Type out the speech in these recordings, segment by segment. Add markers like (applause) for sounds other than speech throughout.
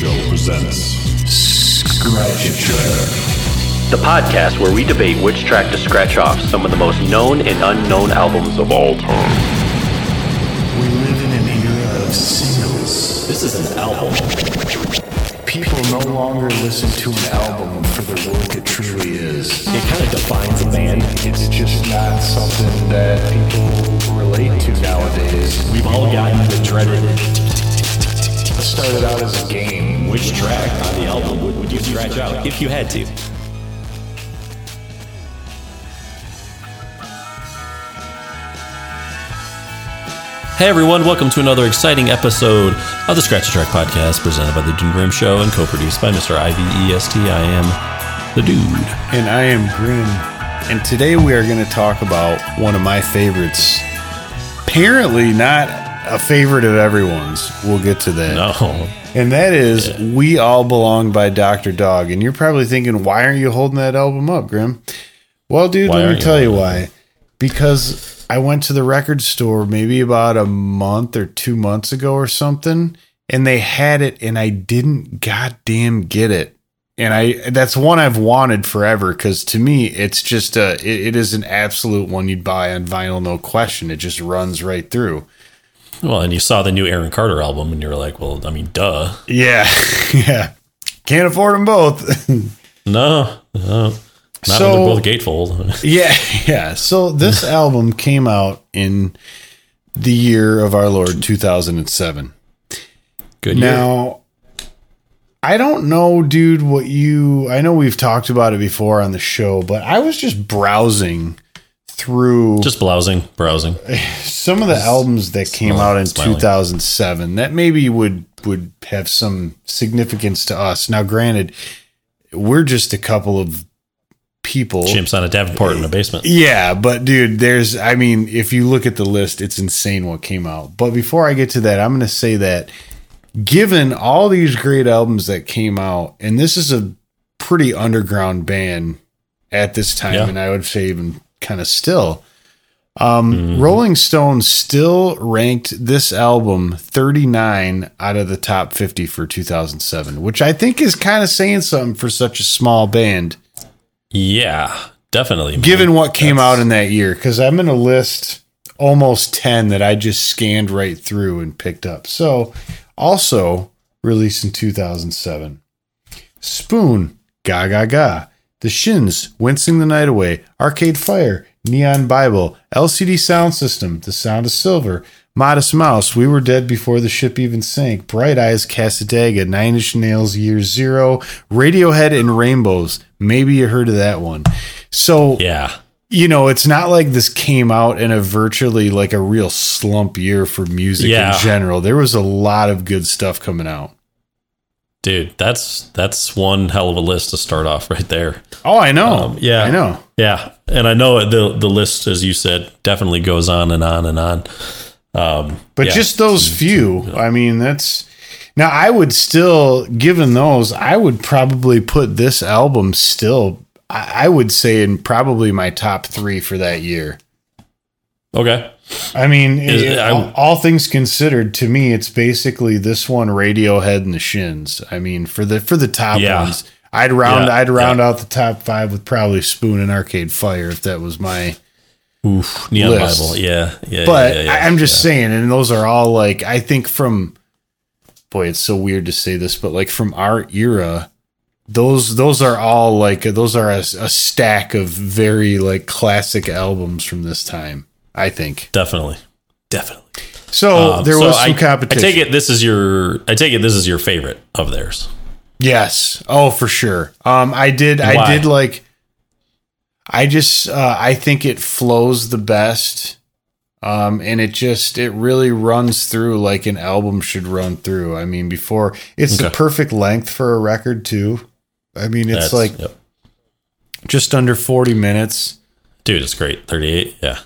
Show presents Scratch a Track. The podcast where we debate which track to scratch off some of the most known and unknown albums of all time. We live in an era of singles. This is an album. People no longer listen to an album for the work it truly is. It kind of defines a band. It's just not something that people relate to nowadays. We've all gotten the dreaded It started out as a game. which track on the album would, would you scratch out if you had to? Hey everyone, welcome to another exciting episode of the Scratch a Track podcast presented by The Dude Grim Show and co-produced by Mr. IVEST. I am the dude. And I am Grim. And today we are going to talk about one of my favorites. Apparently, not a favorite of everyone's. We'll get to that. No. And that is We All Belong by Dr. Dog. And you're probably thinking, why aren't you holding that album up, Grim? Well, dude, Why let me you tell you holding why. Because I went to the record store maybe about a month or two months ago or something, and they had it, and I didn't goddamn get it. And I that's one I've wanted forever because to me it's just a it, it is an absolute one you'd buy on vinyl, no question. It just runs right through. Well, and you saw the new Aaron Carter album and you were like, well, I mean, duh. Yeah, (laughs) yeah. Can't afford them both. (laughs) No. no. Not So- when they're both gatefold. (laughs) Yeah, yeah. So this album came out in the year of our Lord 2007. Good year. Now, I don't know, dude, what you I know we've talked about it before on the show, but I was just browsing through Just blousing, browsing. some of the albums that came Smiling, out in smiling. 2007 that maybe would would have some significance to us. Now, granted, we're just a couple of people Chimps on a Davenport in a basement. Yeah, but dude, there's I mean, if you look at the list, it's insane what came out. But before I get to that, I'm going to say that given all these great albums that came out, and this is a pretty underground band at this time, Yeah. and I would say even kind of still. Um, Rolling Stone still ranked this album 39 out of the top 50 for 2007, which I think is kind of saying something for such a small band Yeah, definitely. man. given what came That's- out in that year because i'm going to list almost 10 that i just scanned right through and picked up so also released in 2007 spoon ga ga ga the shins wincing the night away arcade fire neon bible lcd sound system the sound of silver modest mouse we were dead before the ship even sank bright eyes cassadaga nine inch nails year zero radiohead in rainbows maybe you heard of that one so Yeah. you know, it's not like this came out in a virtually like a real slump year for music Yeah. in general. There was a lot of good stuff coming out. Dude, that's that's one hell of a list to start off (laughs) right there. Oh, I know. Um, yeah. I know. Yeah, and I know the the list, as you said, definitely goes on and on and on. Um, But yeah. just those few, I mean, that's now I would still, given those, I would probably put this album still, I, I would say in probably my top three for that year. Okay. I mean, Is- it- all, all things considered, to me, it's basically this one, Radiohead, and the Shins. I mean, for the for the top Yeah. ones, I'd round Yeah, I'd round yeah. out the top five with probably Spoon and Arcade Fire if that was my. Oof, Neon List. Bible. Yeah, yeah. But yeah, yeah, I, I'm just saying, and those are all like I think from. Boy, it's so weird to say this, but like from our era, those those are all like those are a, a stack of very like classic albums from this time. I think definitely, definitely. so. Um, there so was some I, competition. I take it this is your. I take it this is your favorite of theirs. Yes. Oh, for sure. Um, I did. I did like. I just. Uh, I think it flows the best. Um, and it just it really runs through like an album should run through. I mean, before it's the perfect length for a record too. I mean, it's That's- like yep. just under forty minutes. dude, it's great. Thirty eight. Yeah.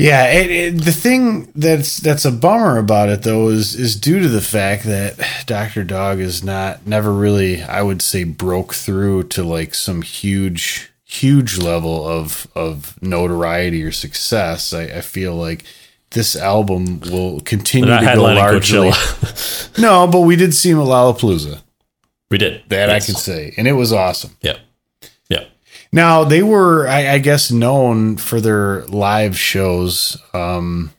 Yeah, it, it, the thing that's that's a bummer about it though is is due to the fact that Doctor Dog is not never really I would say broke through to like some huge huge level of of notoriety or success. I, I feel like this album will continue to go largely. No, but we did see him at Lollapalooza. We did. That Yes. I can say. And it was awesome. Yeah. Now they were, I, I guess, known for their live shows. Um,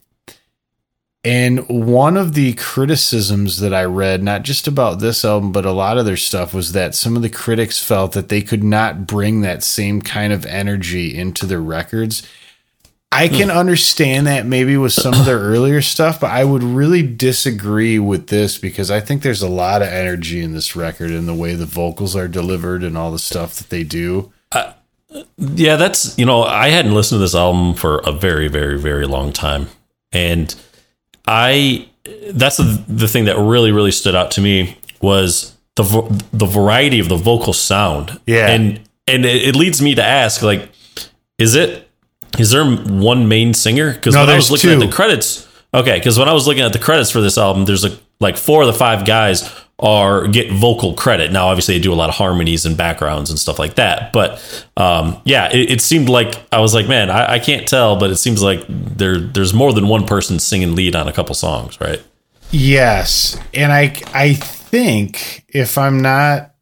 and one of the criticisms that I read, not just about this album, but a lot of their stuff, was that some of the critics felt that they could not bring that same kind of energy into their records. I can understand that maybe with some of their earlier stuff, but I would really disagree with this because I think there's a lot of energy in this record and the way the vocals are delivered and all the stuff that they do. Yeah, that's you know I hadn't listened to this album for a very very very long time, and I that's the the thing that really really stood out to me was the the variety of the vocal sound. Yeah. and and it, it leads me to ask like, is it is there one main singer? Because No, when I was looking two. at the credits, okay, because when I was looking at the credits for this album, there's a like four of the five guys are get vocal credit. Now, obviously, they do a lot of harmonies and backgrounds and stuff like that. But um, yeah, it, it seemed like I was like, man, I, I can't tell, but it seems like there there's more than one person singing lead on a couple songs, right? Yes, and I I think if I'm not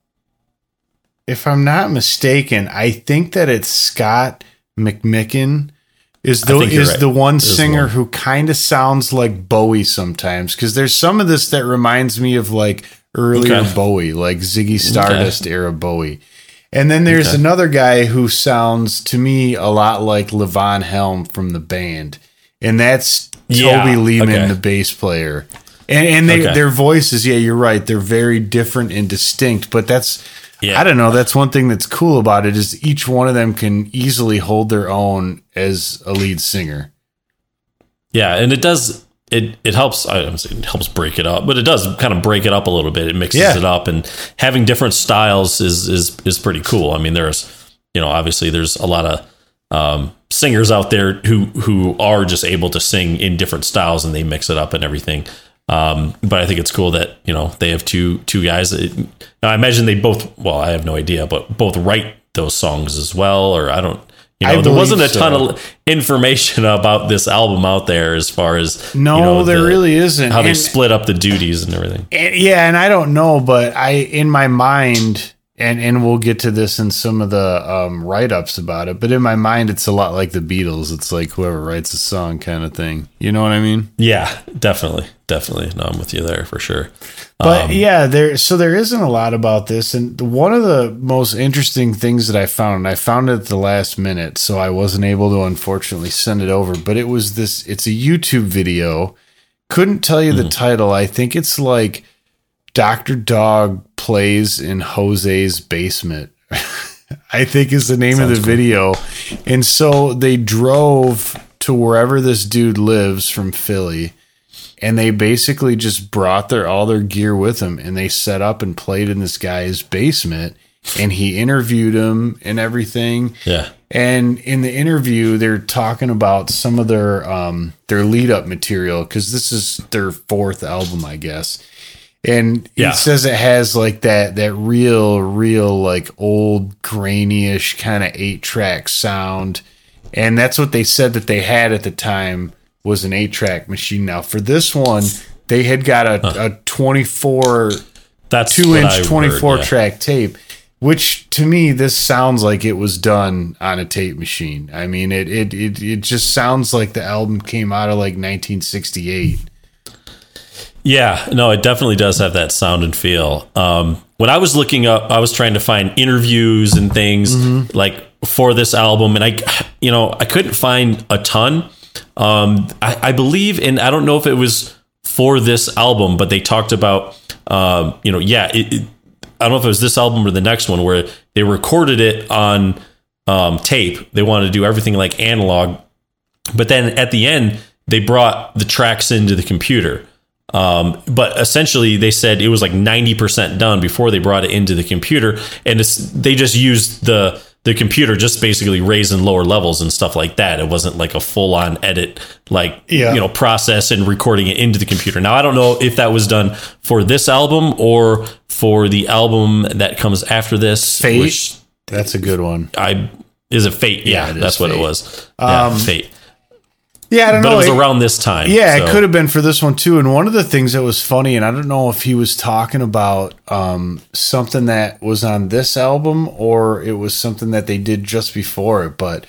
if I'm not mistaken, I think that it's Scott McMicken is the is right. the one There's singer one. who kind of sounds like Bowie sometimes because there's some of this that reminds me of like earlier Okay. Bowie, like Ziggy Stardust era Bowie. And then there's Okay. another guy who sounds to me a lot like Levon Helm from the band. And that's Yeah, Toby Leaman, okay. the bass player. And, and they, Okay. their voices, yeah, you're right. They're very different and distinct, but that's, Yeah. I don't know. That's one thing that's cool about it is each one of them can easily hold their own as a lead singer. Yeah, and it does it it helps I don't say it helps break it up, but it does kind of break it up a little bit. It mixes Yeah. it up and having different styles is is is pretty cool. I mean, there's you know, obviously there's a lot of um, singers out there who who are just able to sing in different styles and they mix it up and everything. Um, but I think it's cool that you know they have two two guys. It, now I imagine they both. Well, I have no idea, but both write those songs as well, or I don't. You know, there wasn't a ton so. of information (laughs) about this album out there as far as No, you know, there the- really isn't. how they split up the duties and everything. And, yeah, and I don't know, but I in my mind, and and we'll get to this in some of the um, write ups about it. But in my mind, it's a lot like the Beatles. It's like whoever writes a song kind of thing. You know what I mean? Yeah, definitely, definitely. No, I'm with you there for sure. But Um, yeah, there. So there isn't a lot about this, and one of the most interesting things that I found, and I found it at the last minute, so I wasn't able to unfortunately send it over. But it was this. It's a YouTube video. Couldn't tell you the Mm-hmm. title. I think it's like Doctor Dog plays in Jose's basement. (laughs) I think is the name of the cool. video. And so they drove to wherever this dude lives from Philly and they basically just brought their all their gear with them and they set up and played in this guy's basement and he interviewed him and everything yeah, and in the interview they're talking about some of their um their lead up material because this is their fourth album i guess and Yeah. it says it has like that that real real like old grainy-ish kind of eight track sound. And that's what they said that they had at the time was an eight track machine. Now for this one they had got a, a 24 that's two inch I heard, 24 yeah. track tape which to me this sounds like it was done on a tape machine. I mean it it it, it just sounds like the album came out of like 1968 Yeah, no, it definitely does have that sound and feel. Um, when I was looking up, I was trying to find interviews and things Mm-hmm. like for this album, and I, you know, I couldn't find a ton. Um, I, I believe, and I don't know if it was for this album, but they talked about, um, you know, yeah, it, it, I don't know if it was this album or the next one where they recorded it on um, tape. They wanted to do everything like analog, but then at the end they brought the tracks into the computer um, but essentially they said it was like 90% done before they brought it into the computer and it's, they just used the the computer just basically raising lower levels and stuff like that it wasn't like a full-on edit like Yeah. you know process and recording it into the computer now i don't know if that was done for this album or for the album that comes after this Fate? which that's a good one I is it Fate? Yeah, Yeah, that's what it Fate. was. Yeah, Um, Fate. Yeah, I don't but know. it was It- around this time. Yeah, so- it could have been for this one too. And one of the things that was funny, and I don't know if he was talking about um, something that was on this album or it was something that they did just before it, but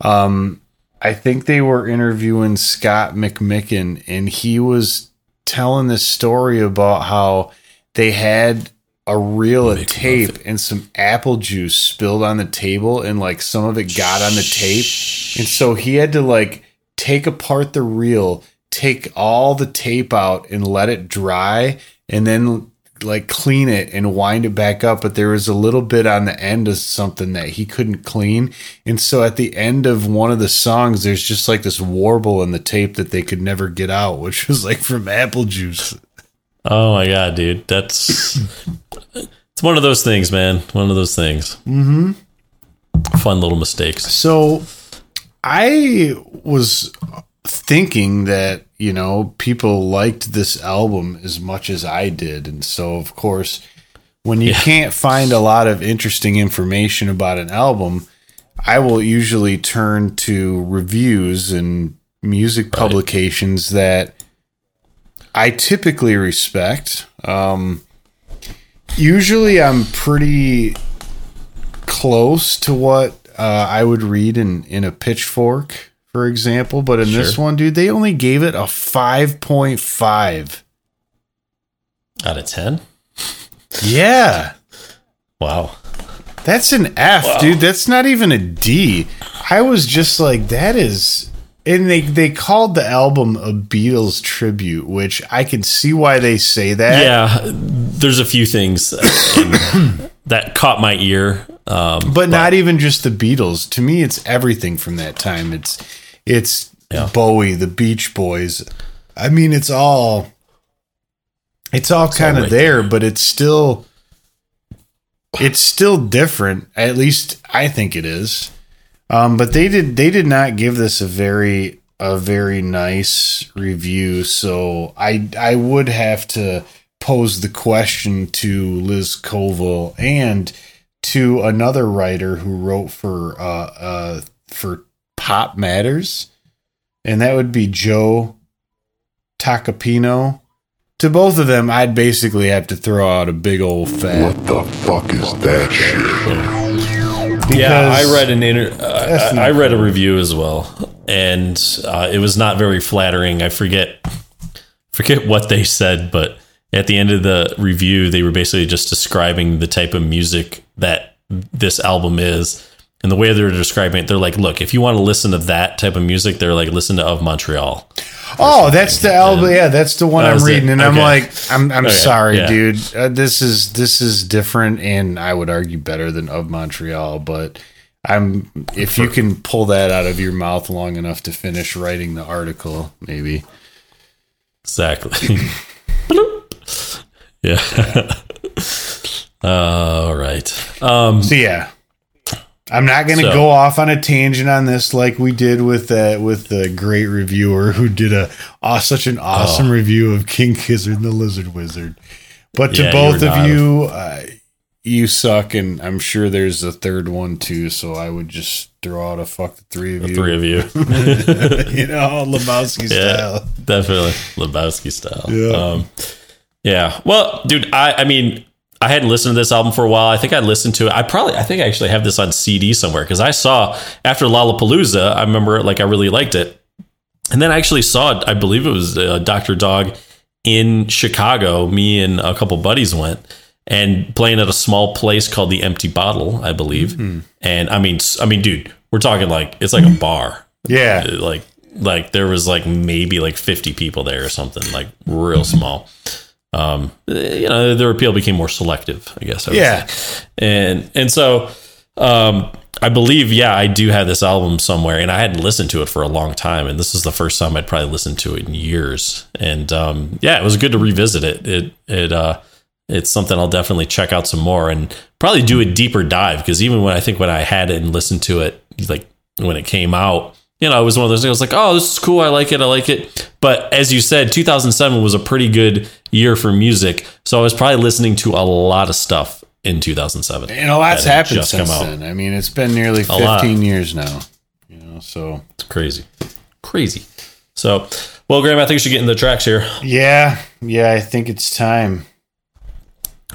um, I think they were interviewing Scott McMicken, and he was telling this story about how they had a reel of tape and some apple juice spilled on the table and like some of it got on the tape and so he had to like take apart the reel take all the tape out and let it dry and then like clean it and wind it back up but there was a little bit on the end of something that he couldn't clean and so at the end of one of the songs there's just like this warble in the tape that they could never get out which was like from apple juice Oh my god, dude, that's it's one of those things, man. One of those things. Mm-hmm. Fun little mistakes. So I was thinking that, you know, people liked this album as much as I did. And so, of course, when you can't find a lot of interesting information about an album, I will usually turn to reviews and music publications that I typically respect. Um, usually, I'm pretty close to what uh, I would read in in a pitchfork, for example. But in this one, dude, they only gave it a five point five. Out of ten. Yeah, Wow. that's an F, dude. That's not even a D. I was just like, that is. And they, they called the album a Beatles tribute, which I can see why they say that. Yeah, there's a few things (coughs) that caught my ear. Um, but not even just the Beatles. To me, it's everything from that time. It's it's Yeah. Bowie, the Beach Boys. I mean, it's all it's all kind of there, but it's still it's still different. At least I think it is. Um, but they did they did not give this a very a very nice review. So I I would have to pose the question to Liz Koval and to another writer who wrote for uh uh for Pop Matters, and that would be Joe Tacopino. To both of them, I'd basically have to throw out a big old fat. What the fuck is that shit? yeah, I read an inter- uh, I I read a review as well, and uh, it was not very flattering. I forget forget what they said, but at the end of the review, they were basically just describing the type of music that this album is. And the way they're describing it, they're like, look, if you want to listen to that type of music, they're like, listen to Of Montreal. Oh, that's the album. Yeah, that's the one That I'm was it. reading, and I'm like, I'm I'm Okay, sorry, yeah. dude. Uh, this is this is different, and I would argue better than of Montreal. But I'm if you can pull that out of your mouth long enough to finish writing the article, maybe. Exactly. (laughs) Yeah. (laughs) All right. Um, So yeah, I'm not going to So- go off on a tangent on this like we did with that with the great reviewer who did a aw- such an awesome review of King Gizzard and the Lizard Wizard. But to Yeah, both of you, uh, you suck, and I'm sure there's a third one too. So I would just throw out a fuck the three of the you. three of you. (laughs) you know, Lebowski (laughs) Yeah, style. definitely Lebowski style. Yeah. Um, yeah. Well, dude, I, I mean, I hadn't listened to this album for a while. I think I listened to it. I probably, I think I actually have this on CD somewhere because I saw after Lollapalooza, I remember like I really liked it. And then I actually saw, I believe it was uh, Dr. Dog in Chicago. Me and a couple buddies went and playing at a small place called the Empty Bottle, I believe. And I mean, I mean, dude, we're talking like it's like a bar Yeah, like like there was like maybe like 50 people there or something like real small um you know the appeal became more selective i guess I would Yeah. say. and and so um i believe yeah i do have this album somewhere and i hadn't listened to it for a long time and this is the first time i'd probably listened to it in years and um yeah it was good to revisit it it it uh it's something I'll definitely check out some more and probably do a deeper dive because even when I think when I had it and listened to it, like when it came out, you know, it was one of those things. I was like, oh, this is cool. I like it. I like it. But as you said, 2007 was a pretty good year for music. So I was probably listening to a lot of stuff in 2007. and a lot's happened since then. I mean, it's been nearly 15 years now. You know, so It's crazy. crazy. So, well, Graham, I think we should get in the tracks here. Yeah, yeah, I think it's time.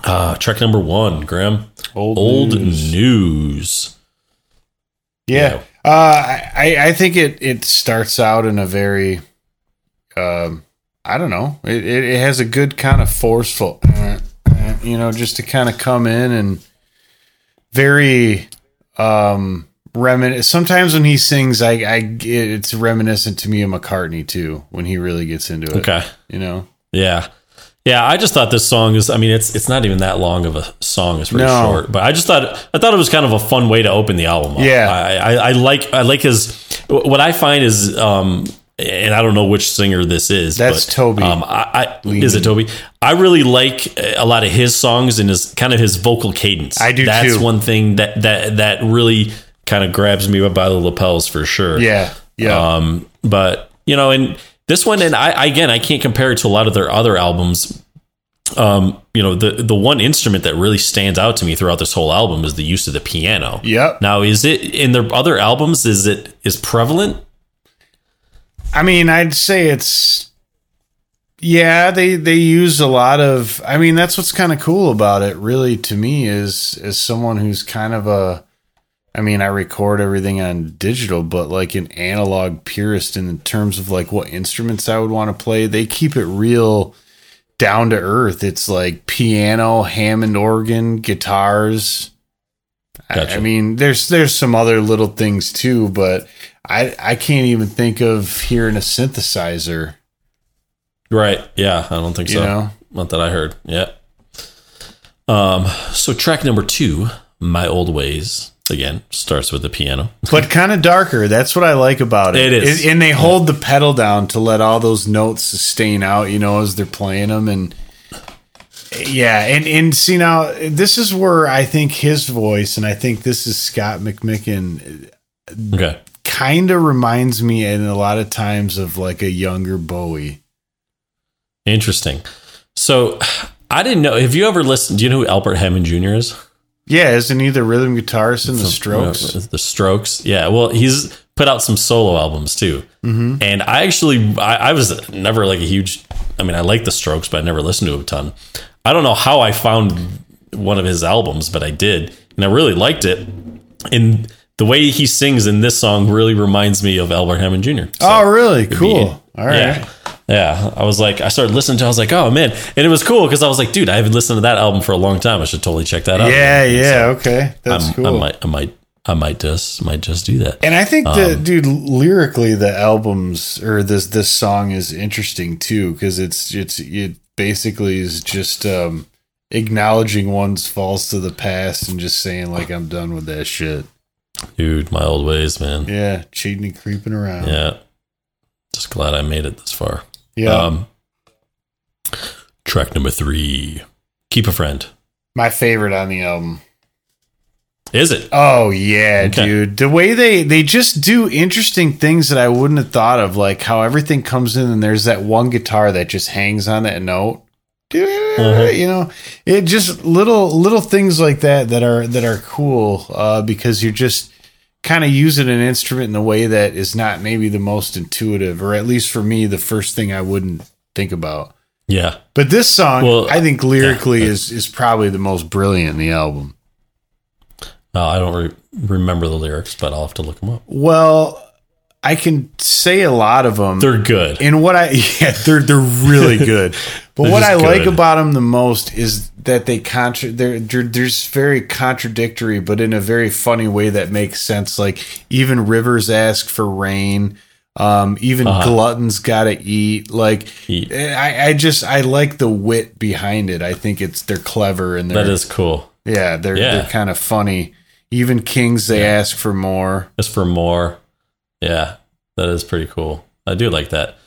Uh, track number one, Graham. Old, Old news. news. Yeah. Uh, I, I- think it, it starts out in a very, um, I don't know. It, it, it has a good kind of forceful, uh, uh, you know, just to kind of come in and very, um, remin. Sometimes when he sings, I, I, it's reminiscent to me of McCartney too, when he really gets into it. Okay. You know? Yeah. Yeah, I just thought this song is I mean it's it's not even that long of a song, it's very No. short. But I just thought I thought it was kind of a fun way to open the album up. Yeah. I, I, I like I like his what I find is um and I don't know which singer this is. That's but, Toby Um, I, I is it Toby? I really like a lot of his songs and his kind of his vocal cadence. I do That's too. one thing that that that really kind of grabs me by the lapels for sure. Yeah. Yeah. Um, but you know, and this one, and I again, I can't compare it to a lot of their other albums. Um, you know, the the one instrument that really stands out to me throughout this whole album is the use of the piano. Yep. Now, is it in their other albums? Is it is prevalent? I mean, I'd say it's yeah, they they use a lot of I mean, that's what's kind of cool about it really to me is as someone who's kind of a I mean, I record everything on digital, but like an analog purist in terms of like what instruments I would want to play, they keep it real down to earth. It's like piano, Hammond organ, guitars. I- Gotcha. I mean, there's there's some other little things too, but I I can't even think of hearing a synthesizer. Right. Yeah, I don't think You so. know? Not that I heard. Yeah. Um. So track number two, "My Old Ways," again starts with the piano. (laughs) But kind of darker. That's what I like about it. It is. and they hold the pedal down to let all those notes sustain out. You know, as they're playing them, and yeah, and and see now this is where I think his voice, and I think this is Scott McMicken, Okay. kind of reminds me, in a lot of times of like a younger Bowie. Interesting. So (sighs) I didn't know. Have you ever listened? Do you know who Albert Hammond Jr. is? Yeah, isn't he the rhythm guitarist in the Strokes? Uh, the Strokes. Yeah. Well, he's put out some solo albums too. Mm-hmm. And I actually, I, I was never like a huge. I mean, I like the Strokes, but I never listened to him a ton. I don't know how I found one of his albums, but I did, and I really liked it. And the way he sings in this song really reminds me of Albert Hammond Jr. So- oh, really? Cool. All right. yeah. Yeah. I was like, I started listening to it. I was like, oh, man. And it was cool because I was like, dude, I haven't listened to that album for a long time. I should totally check that out. Yeah, yeah, okay. That's I'm- cool. I might, I might, I might just, might just do that. And I think the Um, dude lyrically the albums or this this song is interesting too because it's it's it basically is just um acknowledging one's faults to the past and just saying like I'm done with that shit. Dude, my old ways, man. Yeah, cheating and creeping around. Yeah. Just glad I made it this far. Yeah. Um, track number three, Keep a Friend. My favorite on the album. Is it? Oh yeah, Okay. dude. The way they they just do interesting things that I wouldn't have thought of, like how everything comes in and there's that one guitar that just hangs on that note. Mhm. You know, it just little little things like that that are that are cool uh, because you're just kind of using an instrument in a way that is not maybe the most intuitive, or at least for me, the first thing I wouldn't think about. Yeah. But this song, Well, I think lyrically is is probably the most brilliant in the album. Uh, I don't re- remember the lyrics, but I'll have to look them up. Well, I can say a lot of them. They're good. and what I (laughs) yeah, they're they're really (laughs) good. But what I just like about them the most is that they contra they're, they're there's very contradictory, but in a very funny way that makes sense. Like even rivers ask for rain. Um, even Uh-huh. gluttons gotta eat. Like Eat. I, I just I like the wit behind it. I think it's they're clever and they're That is cool. yeah they're Yeah. they're kind of funny. Even kings they ask for more. Just for more. Yeah, that is pretty cool. I do like that.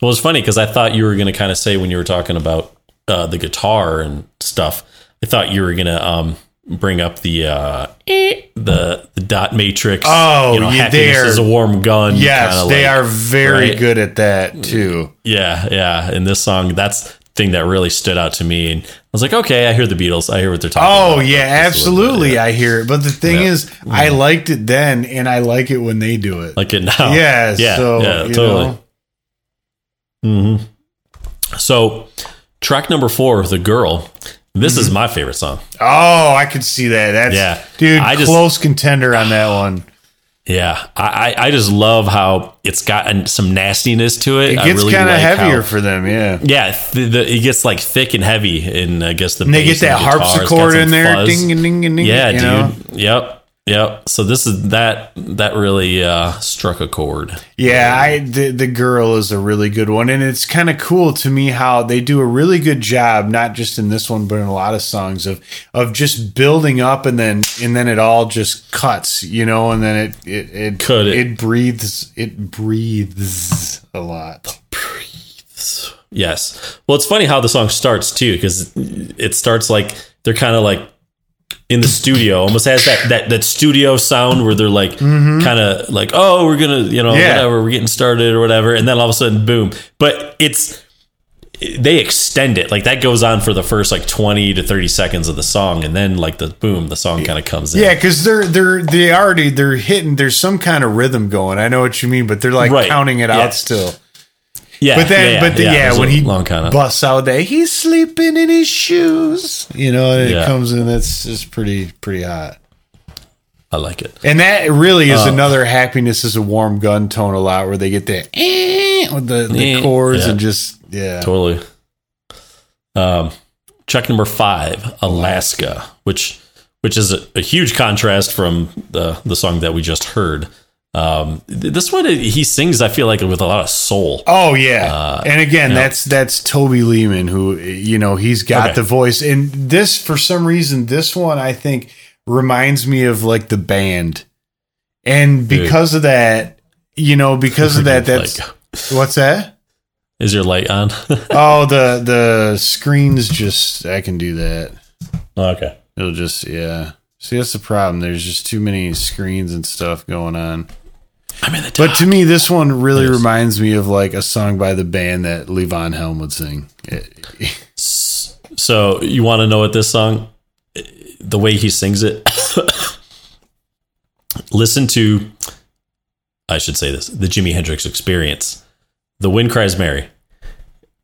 Well, it's funny because I thought you were going to kind of say when you were talking about uh, the guitar and stuff. I thought you were going to um, bring up the uh, eh, the the dot matrix. Oh, you know, yeah, happiness they're- is a warm gun. Yes, they like- are very right? good at that too. Yeah, yeah. In this song, that's thing that really stood out to me. And I was like, okay, I hear the Beatles. I hear what they're talking Oh about. yeah, Just bit, absolutely. yeah. I hear it, but the thing Yeah. is, I liked it then, and I like it when they do it. like it now. yeah, (laughs) yeah, so yeah, totally. know. So, track number four, "The Girl." This Mm-hmm. is my favorite song. Oh, I could see that. That's Yeah. dude, I just- close contender on that one. Yeah, I, I just love how it's gotten some nastiness to it. It gets really kind of like heavier how- for them, yeah. yeah, the, the, it gets like thick and heavy, and I guess the And they get that and the guitar has got harpsichord in there, fuzz. ding ding ding ding. Yeah, you dude. know? Yep, yep. So this is that that really uh, struck a chord. Yeah, I the the girl is a really good one, and it's kind of cool to me how they do a really good job, not just in this one, but in a lot of songs of of just building up, and then and then it all just cuts, you know, and then it it it Could it? it breathes it breathes a lot. Breathes. Yes. Well, it's funny how the song starts too, because it starts like they're kind of like in the studio, almost has that that that studio sound where they're like kind of like, oh, we're gonna, you know, Mm-hmm. Yeah. whatever, we're getting started or whatever, and then all of a sudden, boom. But it's they extend it like that goes on for the first like 20 to 30 seconds of the song and then like the boom the song kind of comes in Yeah, because they're they're they already they're hitting. There's some kind of rhythm going. I know what you mean, but they're like Right. counting it Yeah. out still. Yeah But then, yeah, but the, yeah, there's when he long kind of busts out that he's sleeping in his shoes, you know, and it comes in. That's just pretty pretty hot. i like it And that really Uh, is another happiness is a warm gun tone a lot where they get that eh, with the, the Eh, chords yeah. and just yeah. Totally. Um, check number five, Alaska, which which is a, a huge contrast from the the song that we just heard. Um, this one he sings, I feel like, with a lot of soul. Oh yeah, Uh, and again, that's that's Toby Leaman who you know he's got Okay. the voice, and this for some reason this one I think reminds me of like the band, and because of that, you know, because of (laughs) that, that's Like, (laughs) what's that? is your light on? (laughs) Oh, the the screens just I can do that. okay. It'll just yeah. See, that's the problem. There's just too many screens and stuff going on. I'm in the But to me, this one really There's- reminds me of like a song by the band that Levon Helm would sing. So you want to know what this song, the way he sings it? (laughs) Listen to, I should say this, the Jimi Hendrix Experience, "The Wind Cries Mary."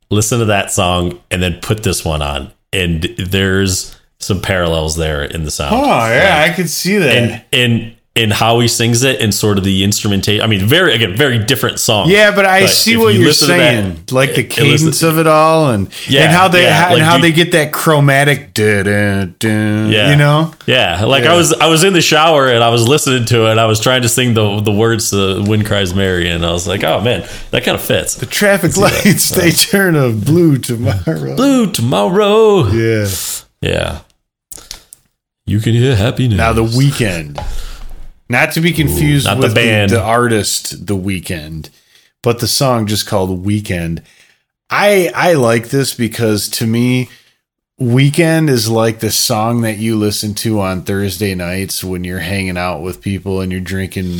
Listen to that song and then put this one on, and there's some parallels there in the sound. oh yeah, I could see that. and and and how he sings it and sort of the instrumentation. I mean, very again, very different song. yeah, but I But see what you you're listen to that- saying, like the cadence of it all, and Yeah, and how they yeah, how, and how do- they get that chromatic, Yeah. you know. Yeah, like Yeah. I was I was in the shower and I was listening to it. and I was trying to sing the the words to "Wind Cries Mary" and I was like, oh man, that kind of fits. The traffic lights they turn of blue tomorrow. Blue tomorrow. Yeah. Yeah. You can hear happiness. Now the weekend, not to be confused not the with the, band. the artist, the Weeknd, but the song just called Weekend. I I like this because to me, Weekend is like the song that you listen to on Thursday nights when you're hanging out with people and you're drinking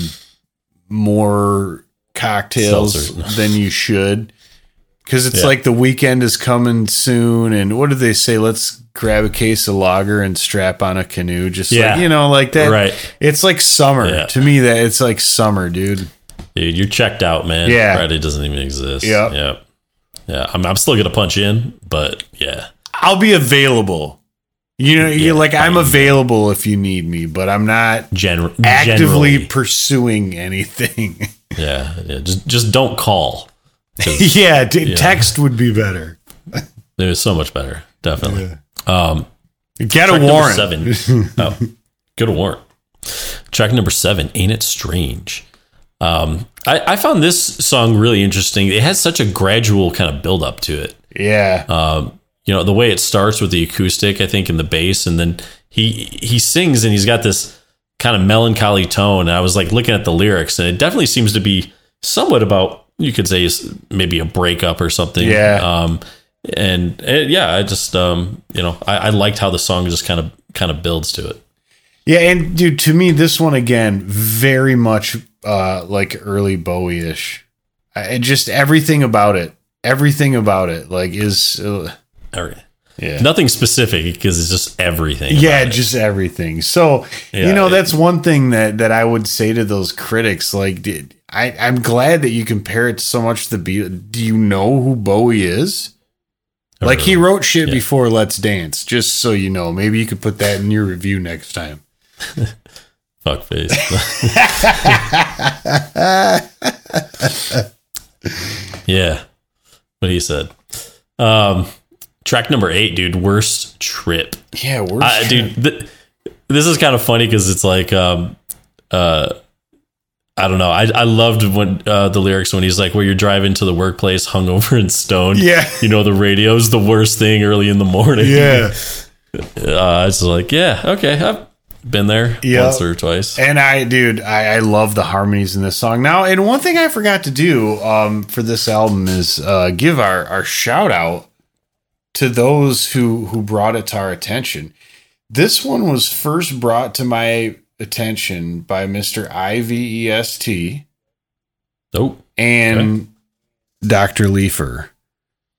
more cocktails Seltzer. (laughs) than you should. Because it's Yeah. like the weekend is coming soon, and what do they say? Let's grab a case of lager and strap on a canoe. Just Yeah. like you know, like that. Right. It's like summer Yeah. to me. That it's like summer, dude. Dude, you're checked out, man. Yeah. Friday doesn't even exist. yeah Yep. Yeah. I'm, I'm still gonna punch in, but yeah. I'll be available. You know, Yeah, you're like I'm available if you need me, but I'm not Gen- actively generally. pursuing anything. (laughs) Yeah, yeah. Just just don't call. (laughs) yeah, Yeah. text would be better. (laughs) It was so much better. Definitely. Um Get a warrant. Seven. (laughs) oh, good warrant. Track number seven, Ain't It Strange? Um, I, I found this song really interesting. It has such a gradual kind of build up to it. Yeah, Um, you know, the way it starts with the acoustic, I think, in the bass, and then he he sings and he's got this kind of melancholy tone. And I was like looking at the lyrics, and it definitely seems to be somewhat about you could say is maybe a breakup or something. Yeah. Um, and, and yeah, I just um, you know, I, I liked how the song just kind of kind of builds to it. yeah, and dude, to me, this one again, very much uh like early Bowie ish. Just everything about it, everything about it, like is uh, Yeah. Nothing specific because it's just everything. yeah just everything so Yeah, you know it- that's one thing that that i would say to those critics like did, i i'm glad that you compare it so much to the beat do you know who bowie is like he wrote shit before let's dance just so you know maybe you could put that in your review next time (laughs) fuck face. (laughs) (laughs) yeah, what he said. Um, track number eight, dude. Worst trip. yeah we're I, dude, th- this is kind of funny because it's like, um, uh, I don't know. I, I loved when uh, the lyrics when he's like, "Where you're driving to the workplace, hungover and stoned." Yeah. you know the radio's the worst thing early in the morning. yeah (laughs) uh, it's like, yeah, okay, I've been there Yeah. once or twice. And I, dude, I, I love the harmonies in this song. Now, and one thing I forgot to do um, for this album is uh, give our, our shout out to those who who brought it to our attention. This one was first brought to my attention by Mister Ivest Oh, and Doctor Leafer.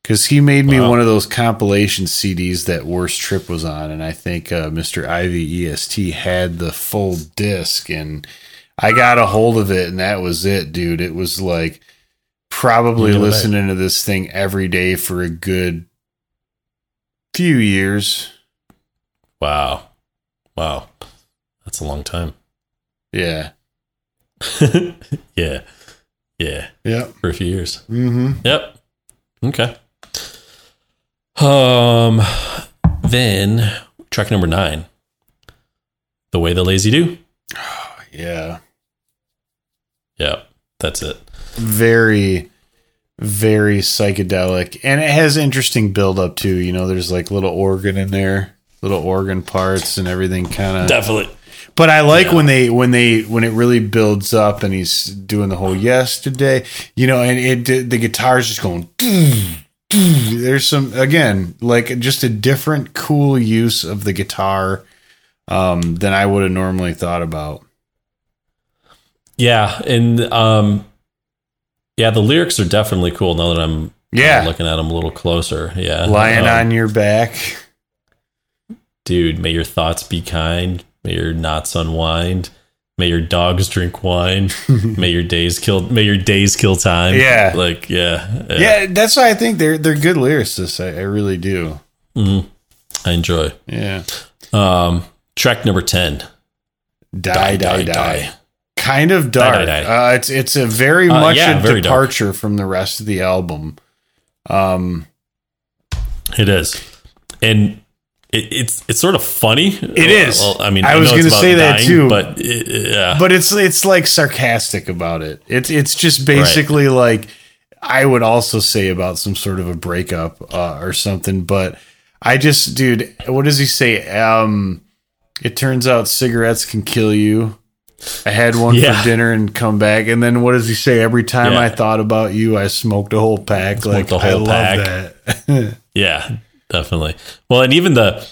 Because he made me Wow. one of those compilation CDs that Worst Trip was on, and I think uh, Mr. Ivy EST had the full disc, and I got a hold of it, and that was it, dude. It was like probably You know that. listening to this thing every day for a good few years. wow, wow, that's a long time. Yeah. (laughs) yeah, yeah, Yep. for a few years. Mm-hmm. Yep. Okay. Um, then track number nine, "The Way the Lazy Do." (sighs) Yeah. Yeah, that's it. very very psychedelic and it has interesting build up too you know there's like little organ in there little organ parts and everything kind of Definitely. but i like Yeah. when they when they when it really builds up and he's doing the whole yesterday you know and it the guitar's just going (clears throat) there's some again like just a different cool use of the guitar um than i would have normally thought about Yeah, and um, yeah, the lyrics are definitely cool. Now that I'm Yeah. looking at them a little closer. Yeah, lying Um, on your back dude. May your thoughts be kind. May your knots unwind. May your dogs drink wine. (laughs) may your days kill. May your days kill time. Yeah. like yeah, Yeah, that's why I think they're they're good lyricists. I, I really do. Mhm. I enjoy. Yeah, Um, track number ten. die, die, die. Kind of dark. die, die. Uh, it's it's a very Uh, much yeah, a very dark. departure from the rest of the album. Um, It is, and it, it's it's sort of funny. It is. I mean, I was gonna about say that too. but it, yeah, but it's it's like sarcastic about it. It's it's just basically like I would also say about some sort of a breakup uh, or something. But I just, dude, what does he say? Um, it turns out cigarettes can kill you. I had one Yeah. for dinner and come back, and then what does he say? Every time Yeah. I thought about you, I smoked a whole pack. like the I whole love that. (laughs) Yeah, definitely. Well, and even the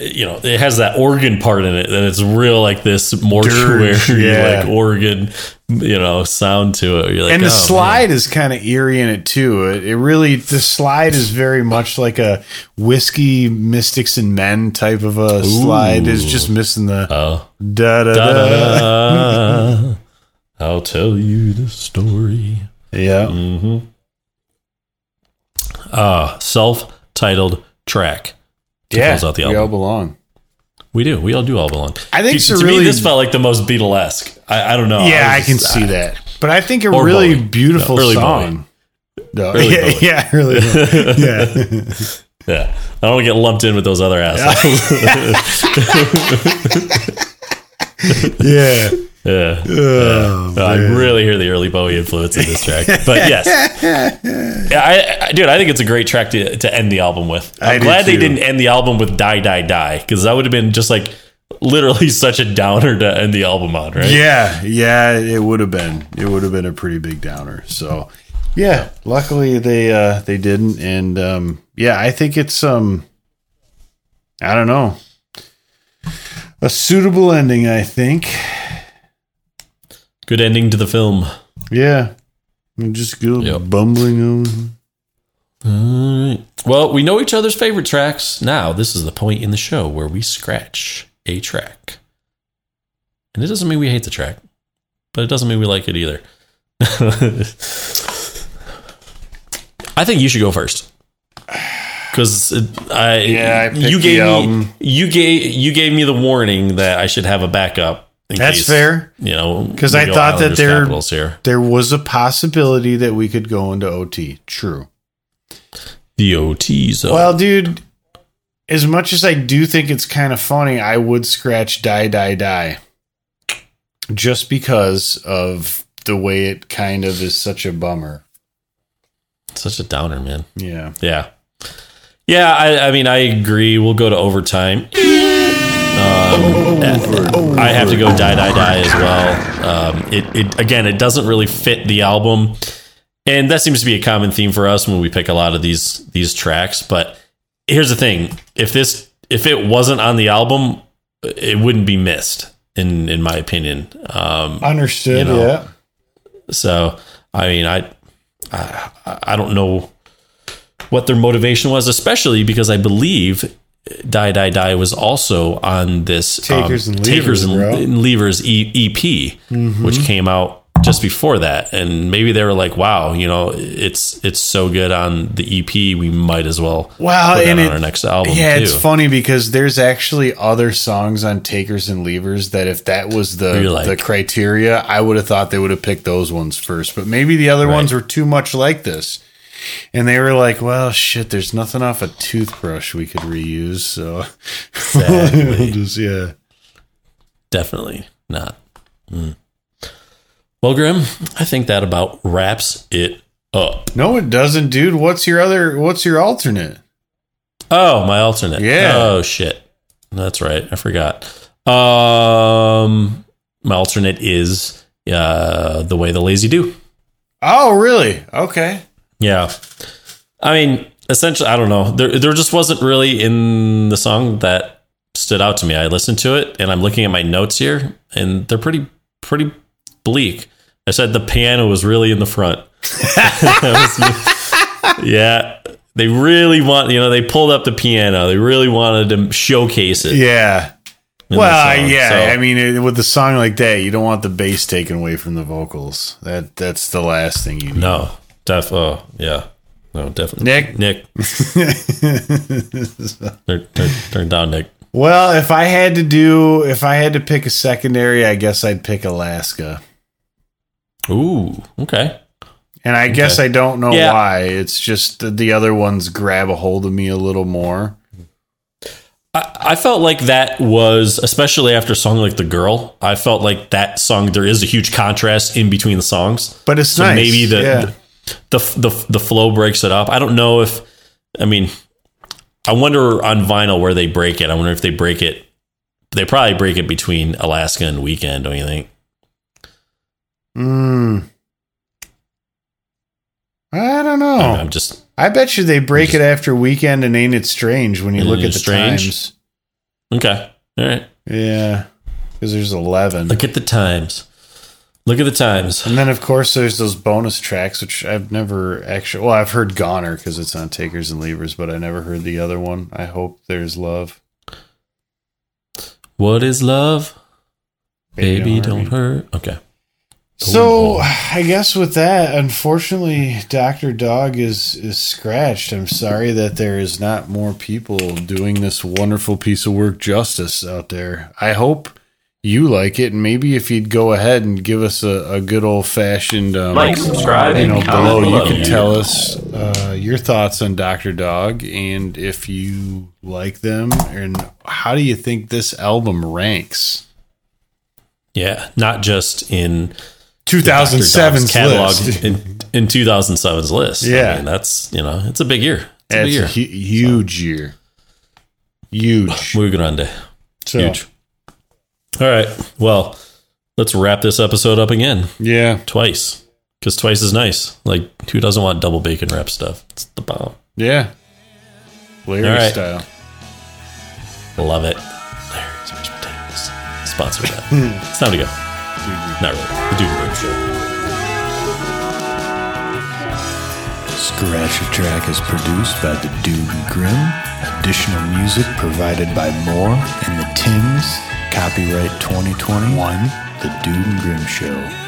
you know, it has that organ part in it and it's real like this mortuary (laughs) yeah. like organ, you know, sound to it. You're like, and the oh, slide is kind of eerie in it too. It, it really the slide is very much like a whiskey mystics and men type of a slide. Is just missing the. Oh, da da da. (laughs) I'll tell you the story. Yeah, Mm-hmm. Uh, self-titled track. yeah. We all belong. We do. We all do all belong. I think to, to really- me, this felt like the most Beatlesque. I, I don't know. yeah, I, was can just- see that. But I think a really Bowie. beautiful No, song. No, yeah, yeah, really. (laughs) yeah. Yeah, I don't want to get lumped in with those other (laughs) assholes. yeah. (laughs) yeah, Oh, I really hear the early Bowie influence in this track. (laughs) But yes, I, I, dude, I think it's a great track to, to end the album with. I I'm do glad they didn't end the album with "Die, Die, Die" because that would have been just like literally (laughs) such a downer to end the album on, right? Yeah, yeah, it would have been. It would have been a pretty big downer. So, yeah, luckily they uh they didn't and um yeah, I think it's um I don't know. A suitable ending, I think. Good ending to the film. Yeah. I'm just good Yep. bumbling on. All right. Well, we know each other's favorite tracks. Now, this is the point in the show where we scratch a track. And it doesn't mean we hate the track, but it doesn't mean we like it either. (laughs) I think you should go first. Cuz I Yeah, I you gave me you gave you gave me the warning that I should have a backup. That's case, fair. You know, because I thought that there- here. There was a possibility that we could go into OT. True. The OT zone. Well, dude, as much as I do think it's kind of funny, I would scratch die, die, die. Just because of the way it kind of is such a bummer. such a downer, man. Yeah. Yeah. Yeah, I, I mean, I agree. We'll go to overtime. I have to go die, die, die as well. Um, it, it again, it doesn't really fit the album, and that seems to be a common theme for us when we pick a lot of these these tracks. But here's the thing: if this if it wasn't on the album, it wouldn't be missed, in in my opinion. Um, Understood. You know. yeah. so, I mean, I, I, I don't know what their motivation was, especially because I believe Die Die Die was also on this um, Takers and Takers and, Leavers, bro. and Leavers e- EP, mm-hmm. which came out just before that, and maybe they were like, "Wow, you know, it's it's so good on the EP, we might as well Well, put and on our next album." Yeah, too. it's funny because there's actually other songs on Takers and Leavers that if that was the like- the criteria, I would have thought they would have picked those ones first. But maybe the other Right. ones were too much like this. And they were like, well, shit, there's nothing off a toothbrush we could reuse. So, Exactly. (laughs) just, yeah. Definitely not. Mm. Well, Grim, I think that about wraps it up. No, it doesn't, dude. What's your other, what's your alternate? Oh, my alternate. Yeah. Oh shit. That's right. I forgot. Um, my alternate is uh the way the lazy do. Oh, really? Okay. Yeah. I mean, essentially, I don't know. There, there just wasn't really in the song that stood out to me. I listened to it and I'm looking at my notes here, and they're pretty, pretty bleak. I said the piano was really in the front. Was- (laughs) yeah. They really want, you know, they pulled up the piano. They really wanted to showcase it. Yeah. Well, yeah. So- I mean, it, with a song like that, you don't want the bass taken away from the vocals. That That's the last thing you need. no, def, oh, yeah. No, definitely. Nick? Nick. (laughs) turn, turn, turn down, Nick. Well, if I had to do, if I had to pick a secondary, I guess I'd pick Alaska. Ooh, okay. And I guess I don't know Yeah. why. It's just the other ones grab a hold of me a little more. I, I felt like that was, especially after a song like The Girl, I felt like that song, there is a huge contrast in between the songs. But it's So nice. maybe the, yeah. the, the, the the flow breaks it up. I don't know if, I mean, I wonder on vinyl where they break it. I wonder if they break it, they probably break it between Alaska and Weekend, don't you think? Hmm. I don't know. I am just, I bet you they break it after weekend and ain't it strange when you look at the Strange? times. okay. All right. Yeah. Because there's 11. Look at the times. Look at the times. And then, of course, there's those bonus tracks, which I've never actually. Well, I've heard Goner because it's on Takers and Leavers, but I never heard the other one. I hope there's love. What is love? Baby, Baby, don't don't hurt. Okay. So I guess with that, unfortunately, Doctor Dog is is scratched. I'm sorry that there is not more people doing this wonderful piece of work justice out there. I hope you like it, and maybe if you'd go ahead and give us a, a good old fashioned um, Like, subscribe, you know, and below comment you below. can tell us uh, your thoughts on Doctor Dog and if you like them, and how do you think this album ranks? Yeah, not just in 2007's catalog list. in in 2007's list. Yeah. I mean, that's you know, it's a big year. It's a big year. a hu- huge year. Huge. Muy grande, So, huge. All right, well, let's wrap this episode up again Yeah. twice because twice is nice. Like, who doesn't want double bacon wrap stuff? It's the bomb. Yeah. Larry All right. style. Love it. Larry's mashed potatoes. Sponsor that. (laughs) it's time to go. Not really. The Dude Bro Show. Scratch a Track is produced by the Dude Grim. Additional music provided by Moore and the Tims. Copyright 2021, The Dude and Grim Show.